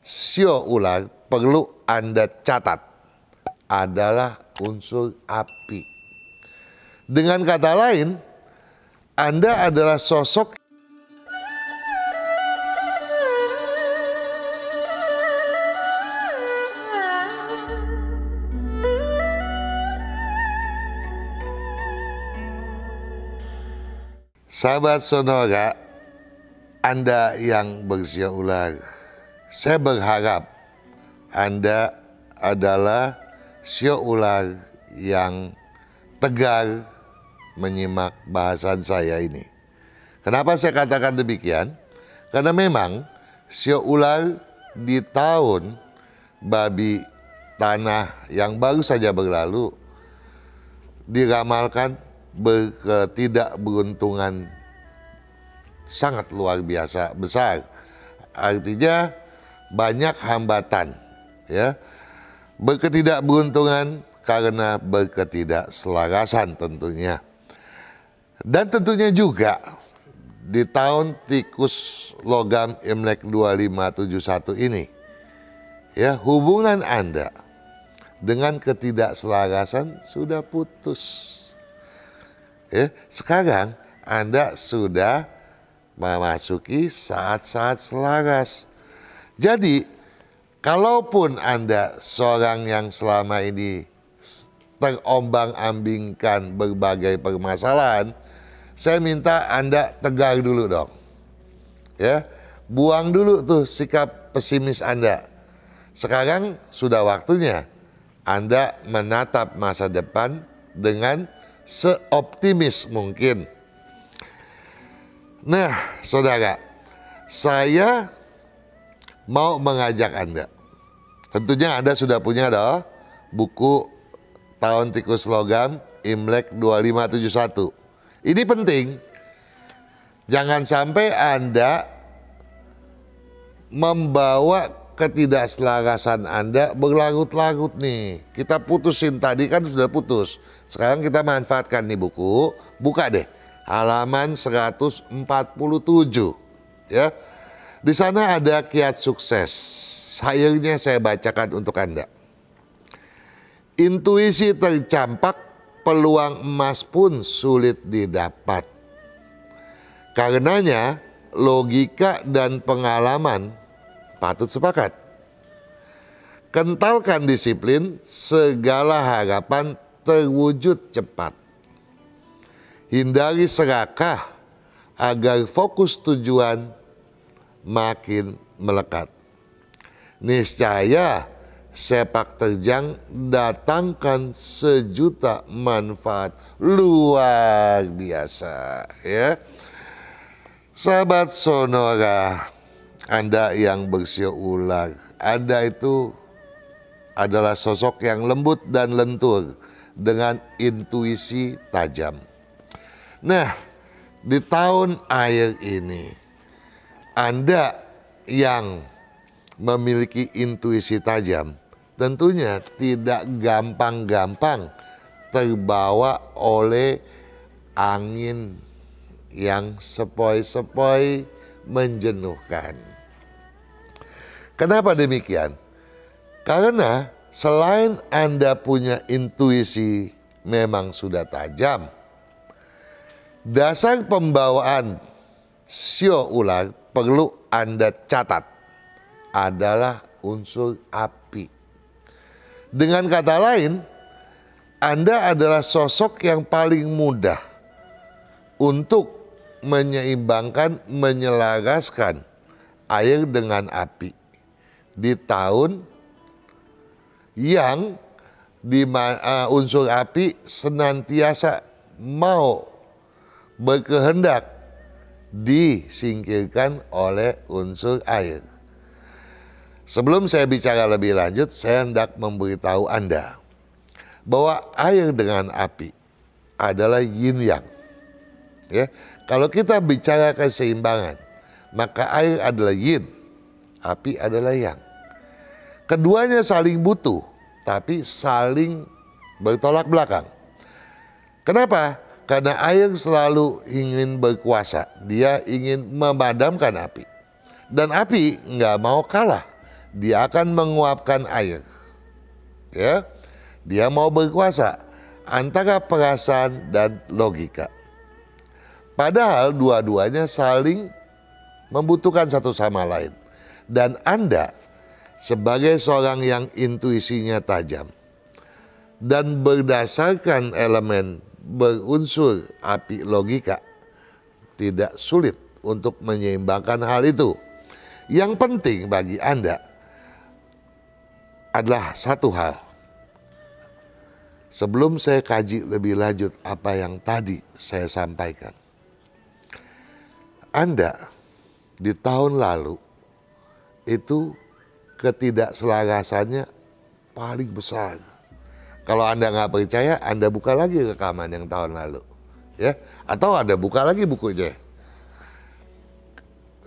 sio ular perlu Anda catat adalah unsur api. Dengan kata lain, Anda adalah sosok Sahabat Sonora, Anda yang bersio ular, saya berharap Anda adalah sio ular yang tegar menyimak bahasan saya ini. Kenapa saya katakan demikian? Karena memang sio ular di tahun babi tanah yang baru saja berlalu diramalkan berketidakberuntungan sangat luar biasa besar. Artinya banyak hambatan ya. Berketidakberuntungan karena berketidakselarasan tentunya. Dan tentunya juga di tahun tikus logam Imlek 2571 ini ya hubungan Anda dengan ketidakselarasan sudah putus Ya, sekarang Anda sudah memasuki saat-saat selaras. Jadi, kalaupun Anda seorang yang selama ini terombang-ambingkan berbagai permasalahan, saya minta Anda tegar dulu dong. Ya, buang dulu tuh sikap pesimis Anda. Sekarang sudah waktunya Anda menatap masa depan dengan seoptimis mungkin. Nah, saudara, saya mau mengajak Anda. Tentunya Anda sudah punya dong buku Tahun Tikus Logam Imlek 2571. Ini penting. Jangan sampai Anda membawa ketidakselarasan Anda berlarut-larut nih. Kita putusin tadi kan sudah putus. Sekarang kita manfaatkan nih buku. Buka deh halaman 147 ya. Di sana ada kiat sukses. Sayangnya saya bacakan untuk Anda. Intuisi tercampak, peluang emas pun sulit didapat. Karenanya logika dan pengalaman patut sepakat. Kentalkan disiplin, segala harapan terwujud cepat. Hindari serakah agar fokus tujuan makin melekat. Niscaya sepak terjang datangkan sejuta manfaat luar biasa ya. Sahabat Sonora, anda yang bersio ular, Anda itu adalah sosok yang lembut dan lentur dengan intuisi tajam. Nah, di tahun air ini, Anda yang memiliki intuisi tajam tentunya tidak gampang-gampang terbawa oleh angin yang sepoi-sepoi menjenuhkan. Kenapa demikian? Karena selain Anda punya intuisi memang sudah tajam, dasar pembawaan sio ular perlu Anda catat adalah unsur api. Dengan kata lain, Anda adalah sosok yang paling mudah untuk menyeimbangkan, menyelaraskan air dengan api di tahun yang di uh, unsur api senantiasa mau berkehendak disingkirkan oleh unsur air. Sebelum saya bicara lebih lanjut, saya hendak memberitahu Anda bahwa air dengan api adalah yin yang. Ya, kalau kita bicara keseimbangan, maka air adalah yin, api adalah yang. Keduanya saling butuh, tapi saling bertolak belakang. Kenapa? Karena air selalu ingin berkuasa. Dia ingin memadamkan api. Dan api nggak mau kalah. dia akan menguapkan air. Ya. Dia mau berkuasa antara perasaan dan logika. Padahal dua-duanya saling membutuhkan satu sama lain. Dan Anda sebagai seorang yang intuisinya tajam dan berdasarkan elemen berunsur api logika tidak sulit untuk menyeimbangkan hal itu. Yang penting bagi Anda adalah satu hal. Sebelum saya kaji lebih lanjut apa yang tadi saya sampaikan. Anda di tahun lalu itu ketidakselarasannya paling besar. Kalau Anda nggak percaya, Anda buka lagi rekaman yang tahun lalu. ya Atau Anda buka lagi bukunya.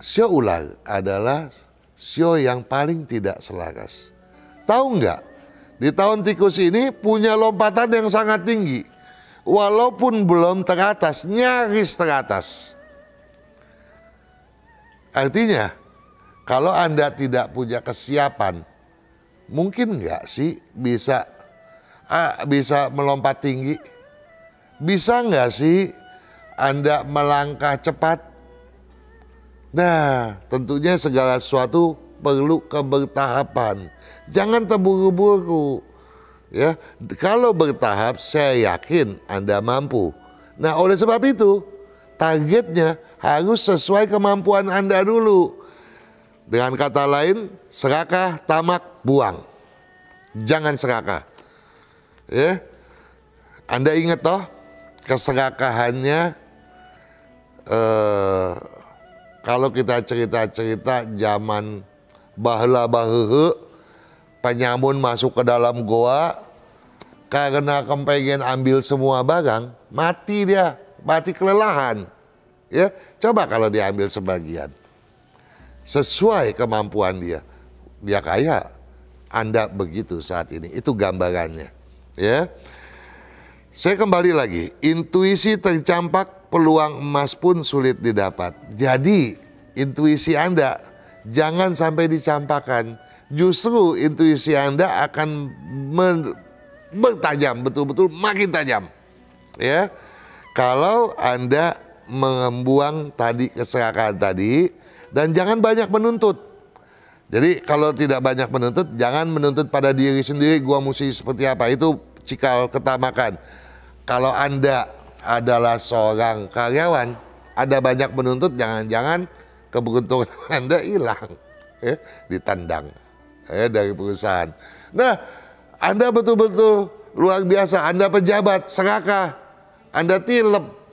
Sio ular adalah sio yang paling tidak selaras. Tahu nggak? Di tahun tikus ini punya lompatan yang sangat tinggi. Walaupun belum teratas, nyaris teratas. Artinya, kalau Anda tidak punya kesiapan, mungkin nggak sih bisa ah, bisa melompat tinggi? Bisa nggak sih Anda melangkah cepat? Nah, tentunya segala sesuatu perlu kebertahapan. Jangan terburu-buru. Ya, kalau bertahap saya yakin Anda mampu. Nah, oleh sebab itu targetnya harus sesuai kemampuan Anda dulu. Dengan kata lain, serakah, tamak, buang. Jangan serakah. Ya. Anda ingat toh keserakahannya eh, kalau kita cerita-cerita zaman bahla bahehe penyamun masuk ke dalam goa karena kepengen ambil semua barang mati dia mati kelelahan. Ya coba kalau dia ambil sebagian. Sesuai kemampuan dia. Dia kaya. Anda begitu saat ini. Itu gambarannya ya saya kembali lagi intuisi tercampak peluang emas pun sulit didapat jadi intuisi anda jangan sampai dicampakkan justru intuisi Anda akan bertajam betul-betul makin tajam. Ya. Kalau Anda membuang tadi keserakahan tadi dan jangan banyak menuntut. Jadi kalau tidak banyak menuntut, jangan menuntut pada diri sendiri gua mesti seperti apa. Itu cikal ketamakan. Kalau Anda adalah seorang karyawan, ada banyak menuntut, jangan-jangan keberuntungan Anda hilang, ya, ditandang eh, dari perusahaan. Nah, Anda betul-betul luar biasa. Anda pejabat, serakah, Anda tilep.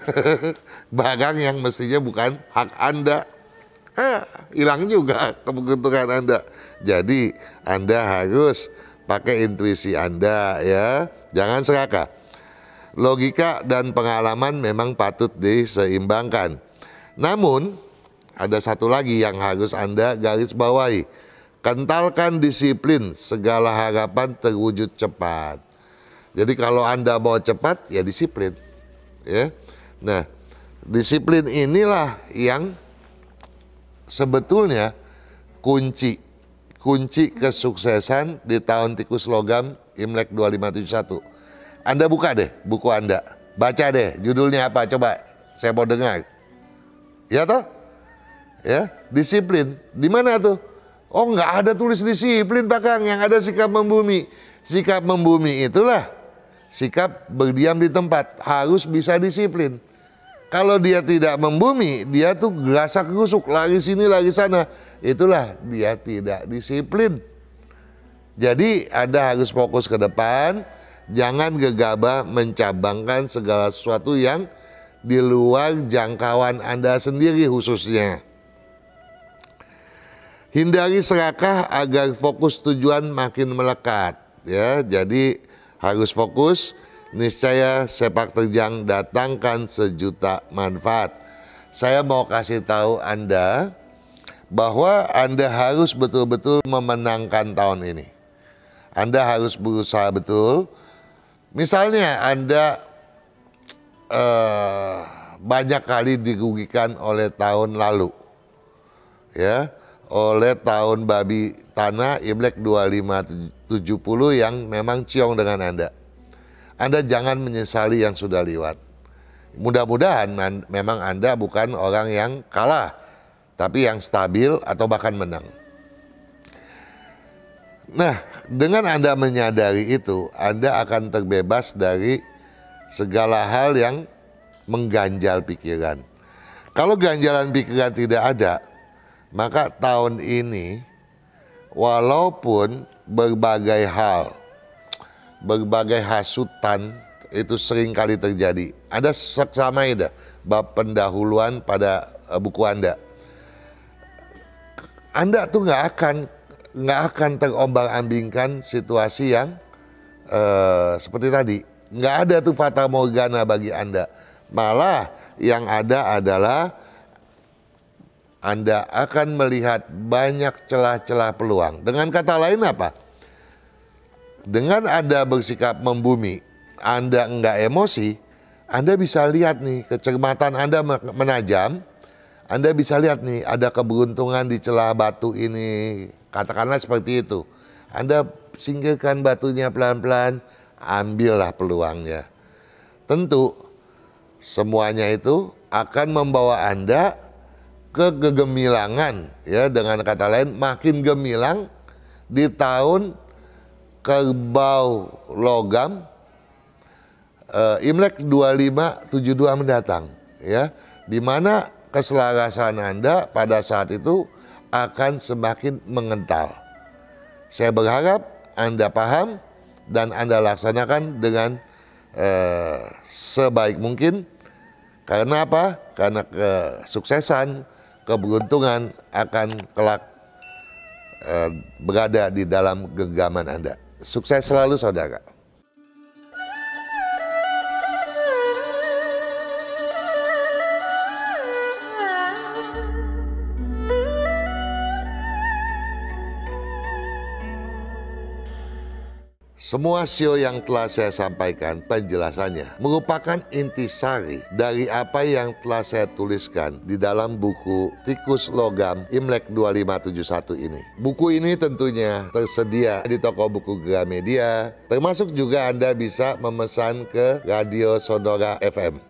Barang yang mestinya bukan hak Anda. Hilang juga keberuntungan Anda. Jadi, Anda harus pakai intuisi Anda ya. Jangan serakah. Logika dan pengalaman memang patut diseimbangkan. Namun, ada satu lagi yang harus Anda garis bawahi Kentalkan disiplin, segala harapan terwujud cepat. Jadi kalau Anda mau cepat, ya disiplin. Ya. Nah, disiplin inilah yang sebetulnya kunci kunci kesuksesan di tahun tikus logam Imlek 2571. Anda buka deh buku Anda. Baca deh judulnya apa coba saya mau dengar. Ya toh? Ya, disiplin. Di mana tuh? Oh nggak ada tulis disiplin Pak Kang, yang ada sikap membumi. Sikap membumi itulah sikap berdiam di tempat, harus bisa disiplin. Kalau dia tidak membumi, dia tuh gerasak gerusuk, lari sini, lari sana. Itulah dia tidak disiplin. Jadi Anda harus fokus ke depan, jangan gegabah mencabangkan segala sesuatu yang di luar jangkauan Anda sendiri khususnya. Hindari serakah agar fokus tujuan makin melekat ya. Jadi harus fokus niscaya sepak terjang datangkan sejuta manfaat. Saya mau kasih tahu Anda bahwa Anda harus betul-betul memenangkan tahun ini. Anda harus berusaha betul. Misalnya Anda uh, banyak kali dirugikan oleh tahun lalu. Ya oleh tahun babi tanah Imlek 2570 yang memang ciong dengan Anda. Anda jangan menyesali yang sudah lewat. Mudah-mudahan memang Anda bukan orang yang kalah, tapi yang stabil atau bahkan menang. Nah, dengan Anda menyadari itu, Anda akan terbebas dari segala hal yang mengganjal pikiran. Kalau ganjalan pikiran tidak ada, maka tahun ini walaupun berbagai hal, berbagai hasutan itu sering kali terjadi. Ada seksama itu bab pendahuluan pada eh, buku Anda. Anda tuh nggak akan nggak akan terombang-ambingkan situasi yang uh, seperti tadi. Nggak ada tuh fata morgana bagi Anda. Malah yang ada adalah anda akan melihat banyak celah-celah peluang. Dengan kata lain apa? Dengan Anda bersikap membumi, Anda enggak emosi, Anda bisa lihat nih kecermatan Anda menajam, Anda bisa lihat nih ada keberuntungan di celah batu ini, katakanlah seperti itu. Anda singkirkan batunya pelan-pelan, ambillah peluangnya. Tentu semuanya itu akan membawa Anda kegemilangan ya dengan kata lain makin gemilang di tahun kerbau logam uh, Imlek 2572 mendatang ya di mana keselarasan Anda pada saat itu akan semakin mengental. Saya berharap Anda paham dan Anda laksanakan dengan uh, sebaik mungkin. Karena apa? Karena kesuksesan keberuntungan akan kelak eh, berada di dalam genggaman Anda. Sukses selalu saudara. Semua sio yang telah saya sampaikan penjelasannya merupakan intisari dari apa yang telah saya tuliskan di dalam buku Tikus Logam Imlek 2571 ini. Buku ini tentunya tersedia di toko buku Gramedia, termasuk juga Anda bisa memesan ke Radio Sonora FM.